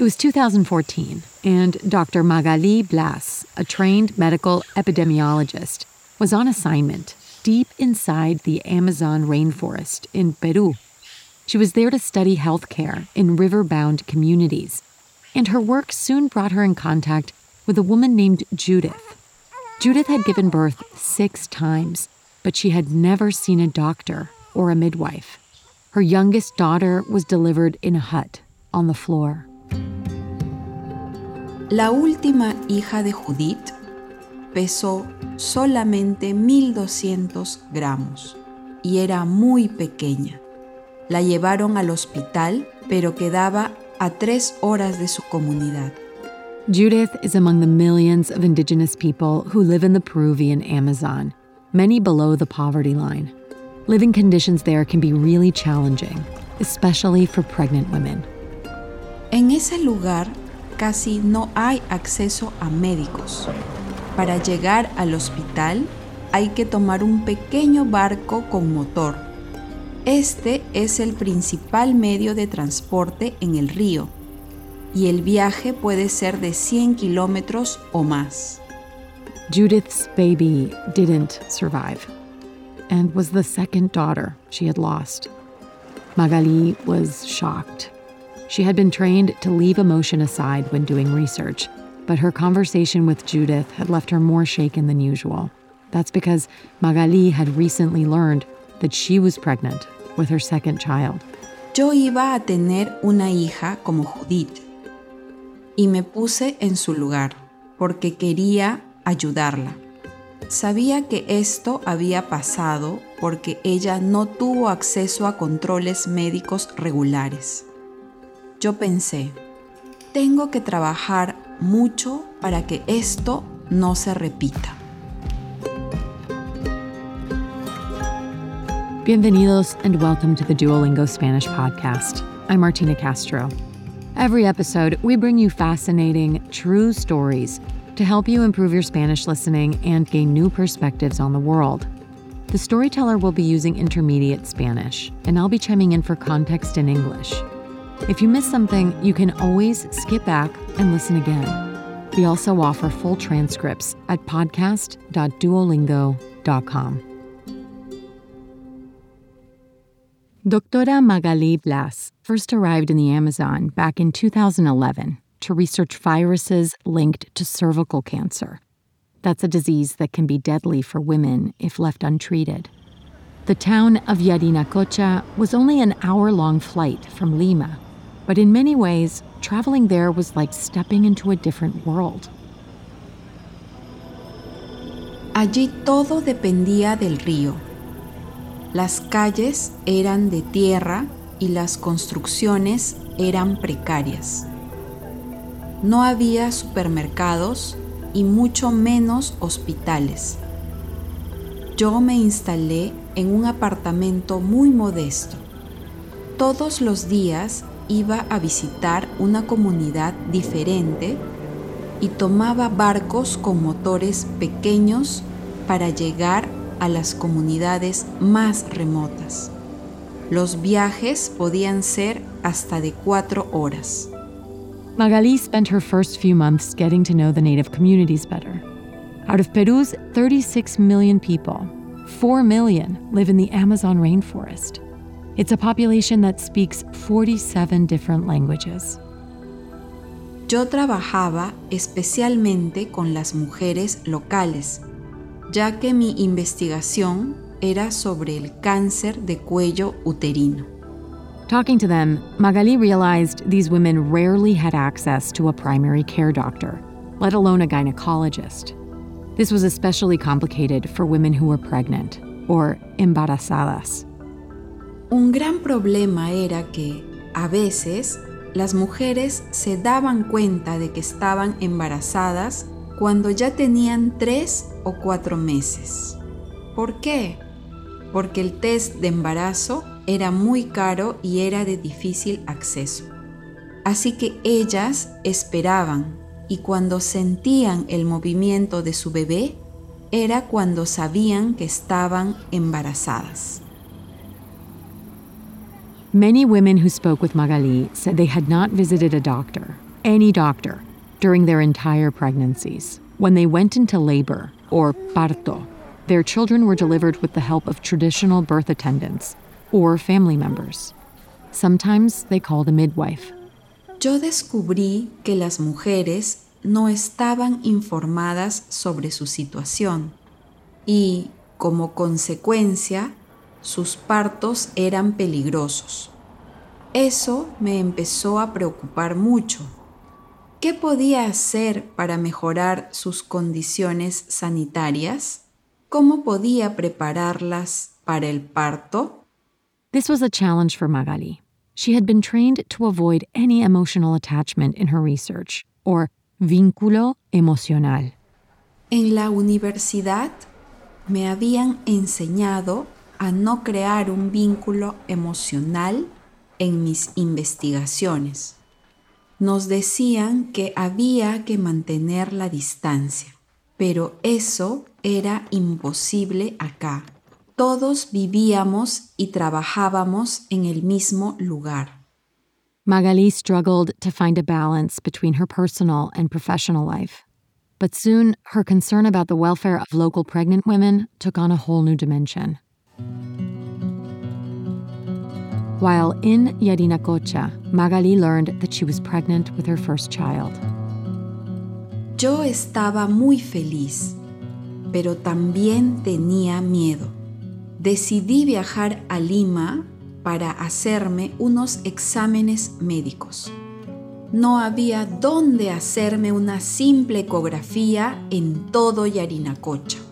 It was 2014, and Dr. Magali Blas, a trained medical epidemiologist, was on assignment deep inside the Amazon rainforest in Peru. She was there to study healthcare in river-bound communities, and her work soon brought her in contact with a woman named Judith. Judith had given birth six times, but she had never seen a doctor or a midwife. Her youngest daughter was delivered in a hut on the floor. La última hija de Judith pesó solamente 1200 gramos y era muy pequeña. La llevaron al hospital, pero quedaba a tres horas de su comunidad. Judith is among the millions of indigenous people who live in the Peruvian Amazon, many below the poverty line. Living conditions there can be really challenging, especially for pregnant women. En ese lugar casi no hay acceso a médicos. Para llegar al hospital hay que tomar un pequeño barco con motor. Este es el principal medio de transporte en el río y el viaje puede ser de 100 kilómetros o más. Judith's baby didn't survive and was the second daughter she had lost. Magali was shocked. She had been trained to leave emotion aside when doing research, but her conversation with Judith had left her more shaken than usual. That's because Magali had recently learned that she was pregnant with her second child. Yo iba a tener una hija como Judith y me puse en su lugar porque quería ayudarla. Sabía que esto había pasado porque ella no tuvo acceso a controles médicos regulares. Yo pensé, tengo que trabajar mucho para que esto no se repita. Bienvenidos and welcome to the Duolingo Spanish podcast. I'm Martina Castro. Every episode, we bring you fascinating, true stories to help you improve your Spanish listening and gain new perspectives on the world. The storyteller will be using intermediate Spanish, and I'll be chiming in for context in English. If you miss something, you can always skip back and listen again. We also offer full transcripts at podcast.duolingo.com. Doctora Magali Blas first arrived in the Amazon back in 2011 to research viruses linked to cervical cancer. That's a disease that can be deadly for women if left untreated. The town of Yarinacocha was only an hour long flight from Lima, but in many ways, traveling there was like stepping into a different world. Allí todo dependía del río. Las calles eran de tierra y las construcciones eran precarias. No había supermercados y mucho menos hospitales. Yo me instalé en un apartamento muy modesto. Todos los días iba a visitar una comunidad diferente y tomaba barcos con motores pequeños para llegar a las comunidades más remotas. Los viajes podían ser hasta de cuatro horas. Magali spent her first few months getting to know the native communities better. Out of Peru's 36 million people, 4 million live in the Amazon rainforest. It's a population that speaks 47 different languages. Yo trabajaba especialmente con las mujeres locales, ya que mi investigación era sobre el cáncer de cuello uterino. Talking to them, Magali realized these women rarely had access to a primary care doctor, let alone a gynecologist. This was especially complicated for women who were pregnant or embarazadas. Un gran problema era que, a veces, las mujeres se daban cuenta de que estaban embarazadas cuando ya tenían tres o cuatro meses. ¿Por qué? Porque el test de embarazo era muy caro y era de difícil acceso. Así que ellas esperaban y cuando sentían el movimiento de su bebé era cuando sabían que estaban embarazadas. Many women who spoke with Magali said they had not visited a doctor any doctor during their entire pregnancies. When they went into labor, or parto, their children were delivered with the help of traditional birth attendants or family members. Sometimes they called a midwife. Yo descubrí que las mujeres no estaban informadas sobre su situación y, como consecuencia, sus partos eran peligrosos. Eso me empezó a preocupar mucho. ¿Qué podía hacer para mejorar sus condiciones sanitarias? ¿Cómo podía prepararlas para el parto? This was a challenge for Magali. She had been trained to avoid any emotional attachment in her research, or vínculo emocional. En la universidad me habían enseñado a no crear un vínculo emocional en mis investigaciones. Nos decían que había que mantener la distancia, pero eso era imposible acá. Todos vivíamos y trabajábamos en el mismo lugar. Magali struggled to find a balance between her personal and professional life. But soon, her concern about the welfare of local pregnant women took on a whole new dimension. While in Yarinacocha, Magali learned that she was pregnant with her first child. Yo estaba muy feliz, pero también tenía miedo. Decidí viajar a Lima para hacerme unos exámenes médicos. No había dónde hacerme una simple ecografía en todo Yarinacocha.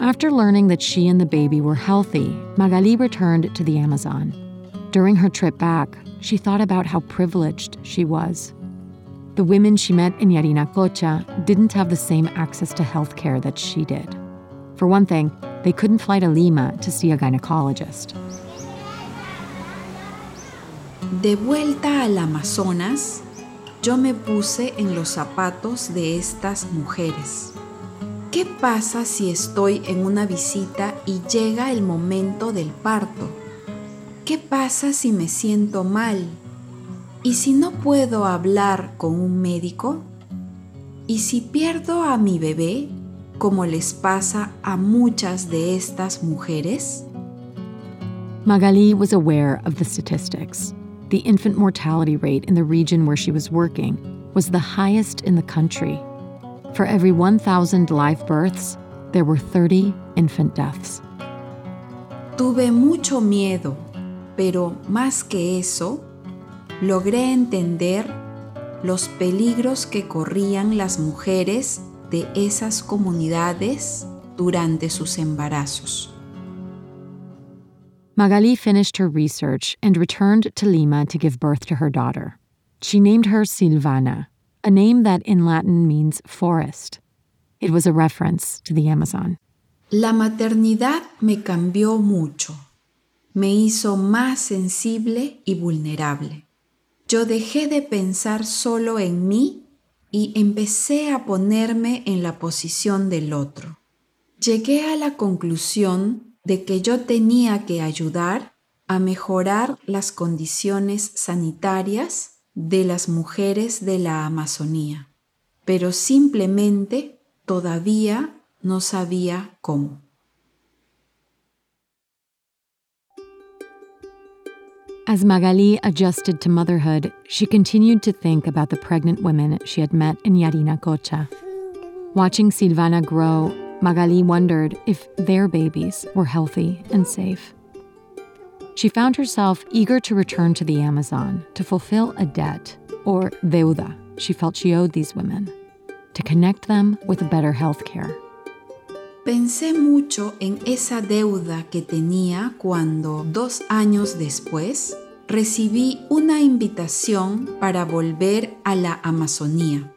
After learning that she and the baby were healthy, Magali returned to the Amazon. During her trip back, she thought about how privileged she was. The women she met in Yarinacocha didn't have the same access to health care that she did. For one thing, they couldn't fly to Lima to see a gynecologist. De vuelta al Amazonas, yo me puse en los zapatos de estas mujeres. ¿Qué pasa si estoy en una visita y llega el momento del parto? ¿Qué pasa si me siento mal? ¿Y si no puedo hablar con un médico? ¿Y si pierdo a mi bebé, como les pasa a muchas de estas mujeres? Magali was aware of the statistics. The infant mortality rate in the region where she was working was the highest in the country. For every 1,000 live births, there were 30 infant deaths. Tuve mucho miedo, pero más que eso, logré entender los peligros que corrían las mujeres de esas comunidades durante sus embarazos. Magali finished her research and returned to Lima to give birth to her daughter. She named her Silvana, a name that in Latin means forest. It was a reference to the Amazon. La maternidad me cambió mucho. Me hizo más sensible y vulnerable. Yo dejé de pensar solo en mí y empecé a ponerme en la posición del otro. Llegué a la conclusión de que yo tenía que ayudar a mejorar las condiciones sanitarias de las mujeres de la Amazonía, pero simplemente todavía no sabía cómo. As Magali adjusted to motherhood, she continued to think about the pregnant women she had met in Yarinacocha. Watching Silvana grow, Magali wondered if their babies were healthy and safe she found herself eager to return to the Amazon to fulfill a debt, or deuda, she felt she owed these women, to connect them with better health care. Pensé mucho en esa deuda que tenía cuando, dos años después, recibí una invitación para volver a la Amazonía.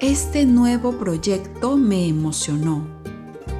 Este nuevo proyecto me emocionó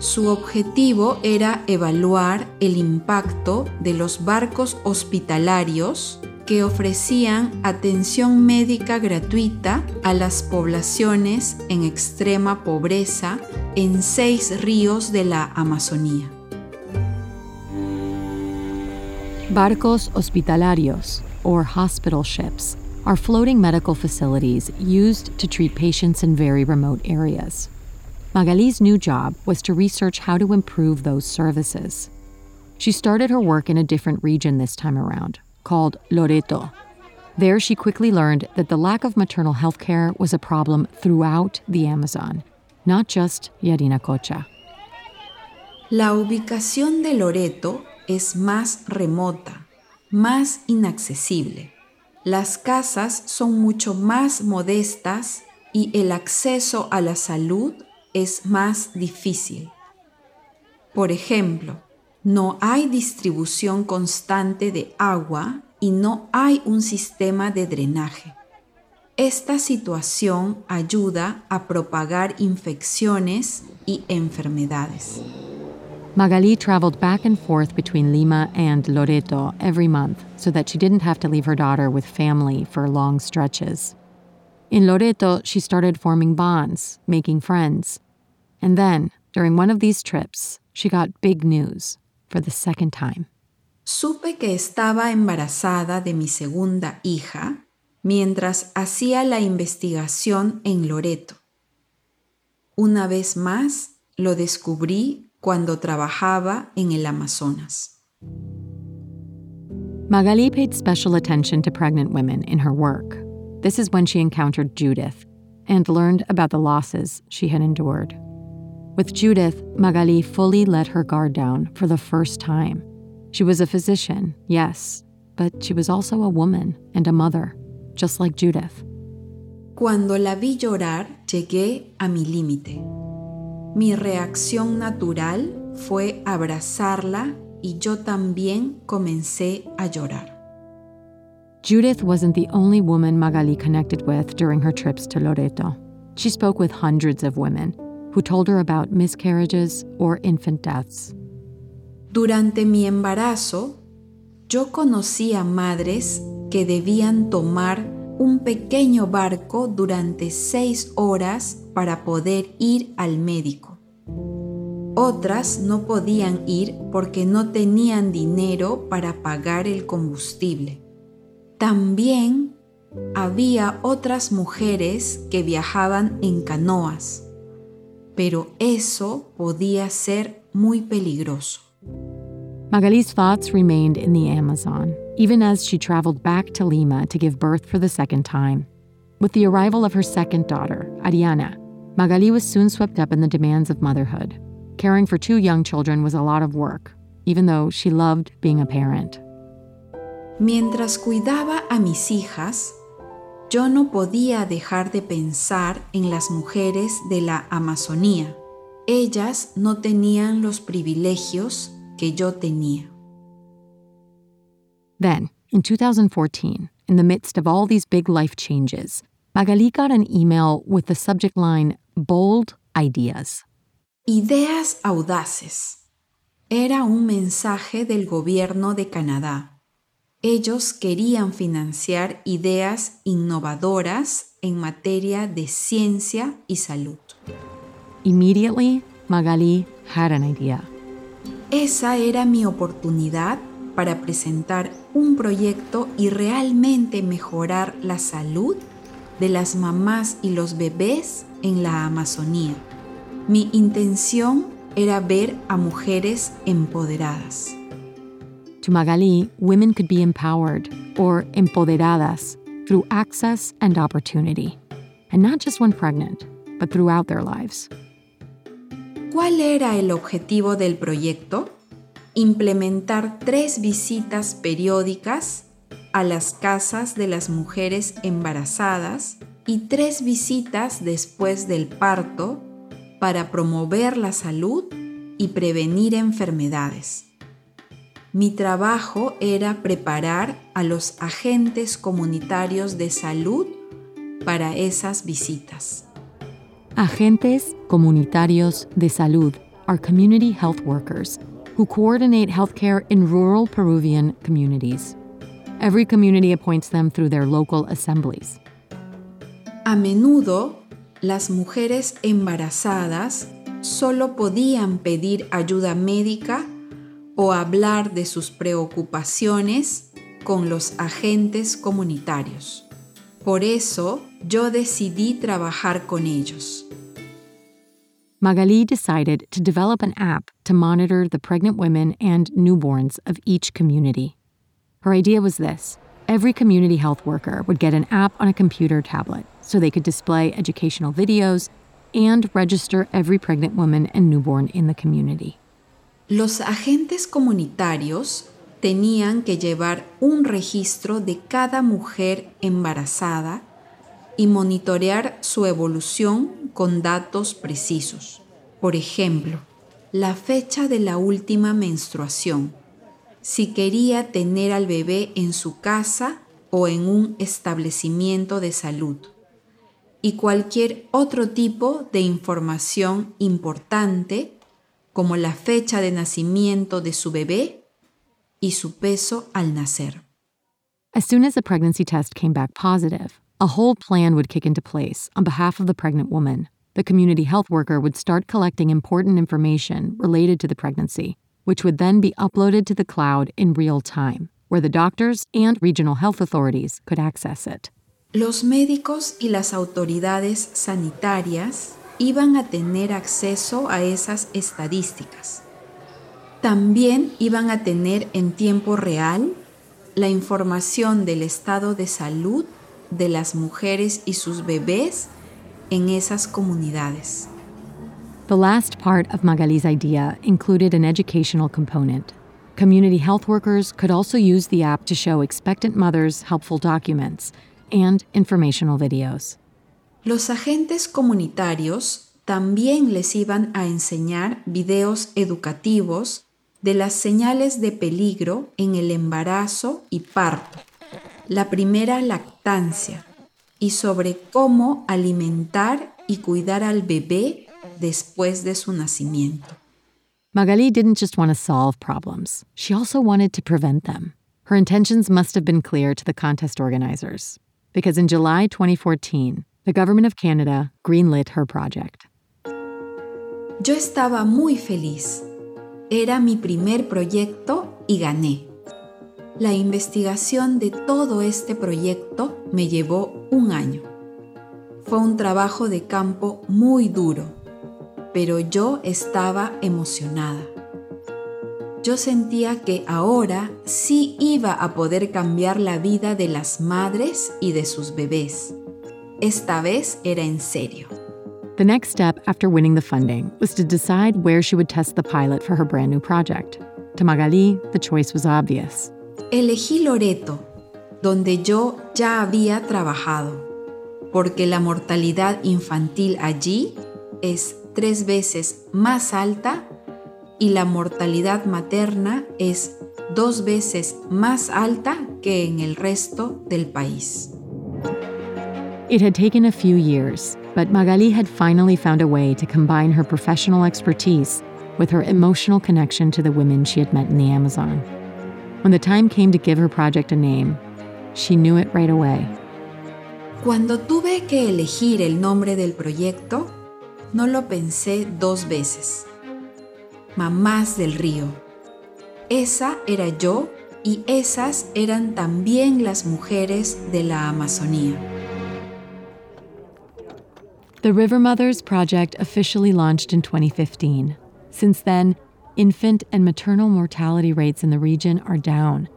su objetivo era evaluar el impacto de los barcos hospitalarios que ofrecían atención médica gratuita a las poblaciones en extrema pobreza en seis ríos de la Amazonía. Barcos hospitalarios, or hospital ships, are floating medical facilities used to treat patients in very remote areas. Magali's new job was to research how to improve those services. She started her work in a different region this time around, called Loreto. There, she quickly learned that the lack of maternal health care was a problem throughout the Amazon, not just Yarinacocha. La ubicación de Loreto es más remota, más inaccesible. Las casas son mucho más modestas y el acceso a la salud es más difícil. Por ejemplo, no hay distribución constante de agua y no hay un sistema de drenaje. Esta situación ayuda a propagar infecciones y enfermedades. Magali traveled back and forth between Lima and Loreto every month so that she didn't have to leave her daughter with family for long stretches. In Loreto, she started forming bonds, making friends. And then, during one of these trips, she got big news for the second time. Supe que estaba embarazada de mi segunda hija mientras hacía la investigación en Loreto. Una vez más, lo descubrí cuando trabajaba en el Amazonas. Magali paid special attention to pregnant women in her work. This is when she encountered Judith and learned about the losses she had endured. With Judith, Magali fully let her guard down for the first time. She was a physician, yes, but she was also a woman and a mother, just like Judith. Cuando la vi llorar, llegué a mi límite. Mi reacción natural fue abrazarla y yo también comencé a llorar. Judith wasn't the only woman Magali connected with during her trips to Loreto. She spoke with hundreds of women who told her about miscarriages or infant deaths. Durante mi embarazo, yo conocí a madres que debían tomar un pequeño barco durante seis horas para poder ir al médico. Otras no podían ir porque no tenían dinero para pagar el combustible. También había otras mujeres que viajaban en canoas, pero eso podía ser muy peligroso. Magali's thoughts remained in the Amazon, even as she traveled back to Lima to give birth for the second time. With the arrival of her second daughter, Ariana, Magali was soon swept up in the demands of motherhood. Caring for two young children was a lot of work, even though she loved being a parent. Mientras cuidaba a mis hijas, yo no podía dejar de pensar en las mujeres de la Amazonía. Ellas no tenían los privilegios que yo tenía. Then, in 2014, in the midst of all these big life changes, Magali got an email with the subject line Bold Ideas. Ideas audaces. Era un mensaje del gobierno de Canadá. Ellos querían financiar ideas innovadoras en materia de ciencia y salud. Immediately, Magali had an idea. Esa era mi oportunidad para presentar un proyecto y realmente mejorar la salud de las mamás y los bebés en la Amazonía. Mi intención era ver a mujeres empoderadas. To Magali, women could be empowered or empoderadas through access and opportunity, and not just when pregnant, but throughout their lives. ¿Cuál era el objetivo del proyecto? Implementar tres visitas periódicas a las casas de las mujeres embarazadas y tres visitas después del parto para promover la salud y prevenir enfermedades. Mi trabajo era preparar a los agentes comunitarios de salud para esas visitas. Agentes comunitarios de salud are community health workers who coordinate healthcare in rural Peruvian communities. Every community appoints them through their local assemblies. A menudo, las mujeres embarazadas solo podían pedir ayuda médica o hablar de sus preocupaciones con los agentes comunitarios. Por eso yo decidí trabajar con ellos. Magali decided to develop an app to monitor the pregnant women and newborns of each community. Her idea was this every community health worker would get an app on a computer tablet so they could display educational videos and register every pregnant woman and newborn in the community. Los agentes comunitarios tenían que llevar un registro de cada mujer embarazada y monitorear su evolución con datos precisos. Por ejemplo, la fecha de la última menstruación, si quería tener al bebé en su casa o en un establecimiento de salud, y cualquier otro tipo de información importante como la fecha de nacimiento de su bebé y su peso al nacer. As soon as the pregnancy test came back positive, a whole plan would kick into place on behalf of the pregnant woman. The community health worker would start collecting important information related to the pregnancy, which would then be uploaded to the cloud in real time, where the doctors and regional health authorities could access it. Los médicos y las autoridades sanitarias iban a tener acceso a esas estadísticas. También iban a tener en tiempo real la información del estado de salud de las mujeres y sus bebés en esas comunidades. The last part of Magali's idea included an educational component. Community health workers could also use the app to show expectant mothers helpful documents and informational videos. Los agentes comunitarios también les iban a enseñar videos educativos de las señales de peligro en el embarazo y parto la primera lactancia y sobre cómo alimentar y cuidar al bebé después de su nacimiento. Magali didn't just want to solve problems, she also wanted to prevent them. Her intentions must have been clear to the contest organizers, because in July 2014, the Government of Canada greenlit her project. Yo estaba muy feliz. Era mi primer proyecto y gané. La investigación de todo este proyecto me llevó un año. Fue un trabajo de campo muy duro, pero yo estaba emocionada. Yo sentía que ahora sí iba a poder cambiar la vida de las madres y de sus bebés. Esta vez era en serio. The next step after winning the funding was to decide where she would test the pilot for her brand new project. To Magali, the choice was obvious. Elegí Loreto, donde yo ya había trabajado, porque la mortalidad infantil allí es tres veces más alta y la mortalidad materna es dos veces más alta que en el resto del país. It had taken a few years, but Magali had finally found a way to combine her professional expertise with her emotional connection to the women she had met in the Amazon. When the time came to give her project a name, she knew it right away. Cuando tuve que elegir el nombre del proyecto, no lo pensé dos veces. Mamás del río. Esa era yo y esas eran también las mujeres de la Amazonía. The River Mothers project officially launched in 2015. Since then, infant and maternal mortality rates in the region are down.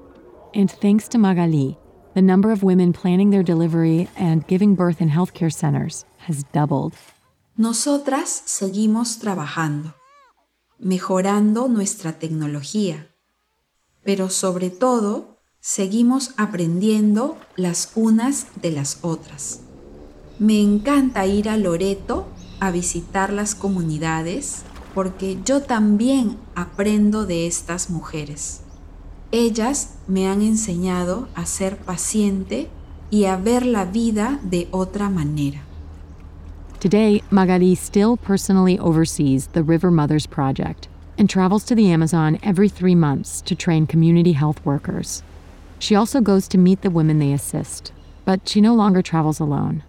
And thanks to Magali, the number of women planning their delivery and giving birth in healthcare centers has doubled. Nosotras seguimos trabajando, mejorando nuestra tecnología, pero sobre todo seguimos aprendiendo las unas de las otras. Me encanta ir a Loreto a visitar las comunidades porque yo también aprendo de estas mujeres. Ellas me han enseñado a ser paciente y a ver la vida de otra manera. Today, Magali still personally oversees the River Mothers Project and travels to the Amazon every three months to train community health workers. She also goes to meet the women they assist, but she no longer travels alone.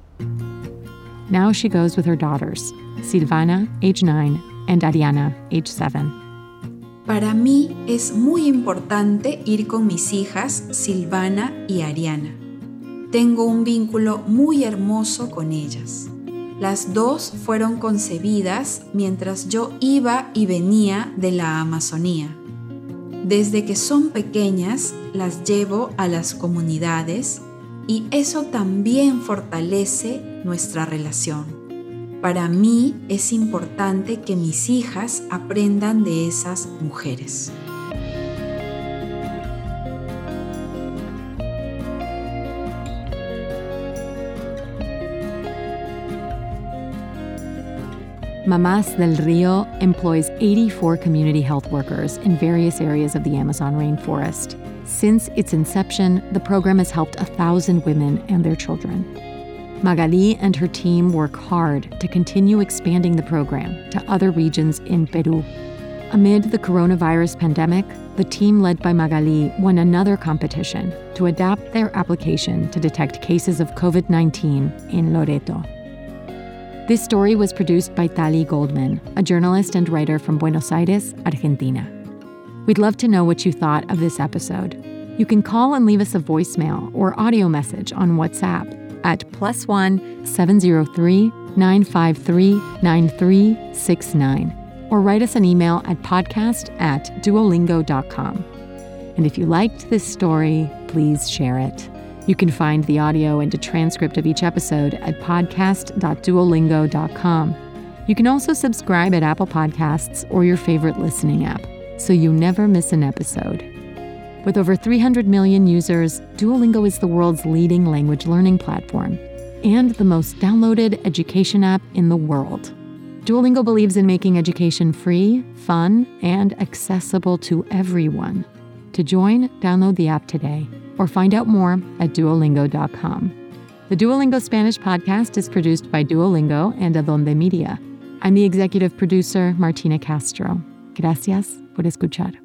Now she goes with her daughters, Silvana, age 9, and Ariana, age 7. Para mí es muy importante ir con mis hijas Silvana y Ariana. tengo un vínculo muy hermoso con ellas. Las dos fueron concebidas mientras yo iba y venía de la Amazonía. Desde que son pequeñas las llevo a las comunidades y eso también fortalece nuestra relación. Para mí es importante que mis hijas aprendan de esas mujeres. Mamás del Rio employs 84 community health workers in various areas of the Amazon rainforest. Since its inception, the program has helped a thousand women and their children. Magali and her team work hard to continue expanding the program to other regions in Peru. Amid the coronavirus pandemic, the team led by Magali won another competition to adapt their application to detect cases of COVID 19 in Loreto. This story was produced by Tali Goldman, a journalist and writer from Buenos Aires, Argentina. We'd love to know what you thought of this episode. You can call and leave us a voicemail or audio message on WhatsApp at plus one 703 953 9369 or write us an email at podcast at duolingo.com. And if you liked this story, please share it. You can find the audio and a transcript of each episode at podcast.duolingo.com. You can also subscribe at Apple Podcasts or your favorite listening app so you never miss an episode. With over 300 million users, Duolingo is the world's leading language learning platform and the most downloaded education app in the world. Duolingo believes in making education free, fun, and accessible to everyone. To join, download the app today or find out more at duolingo.com. The Duolingo Spanish podcast is produced by Duolingo and Adonde Media. I'm the executive producer, Martina Castro. Gracias por escuchar.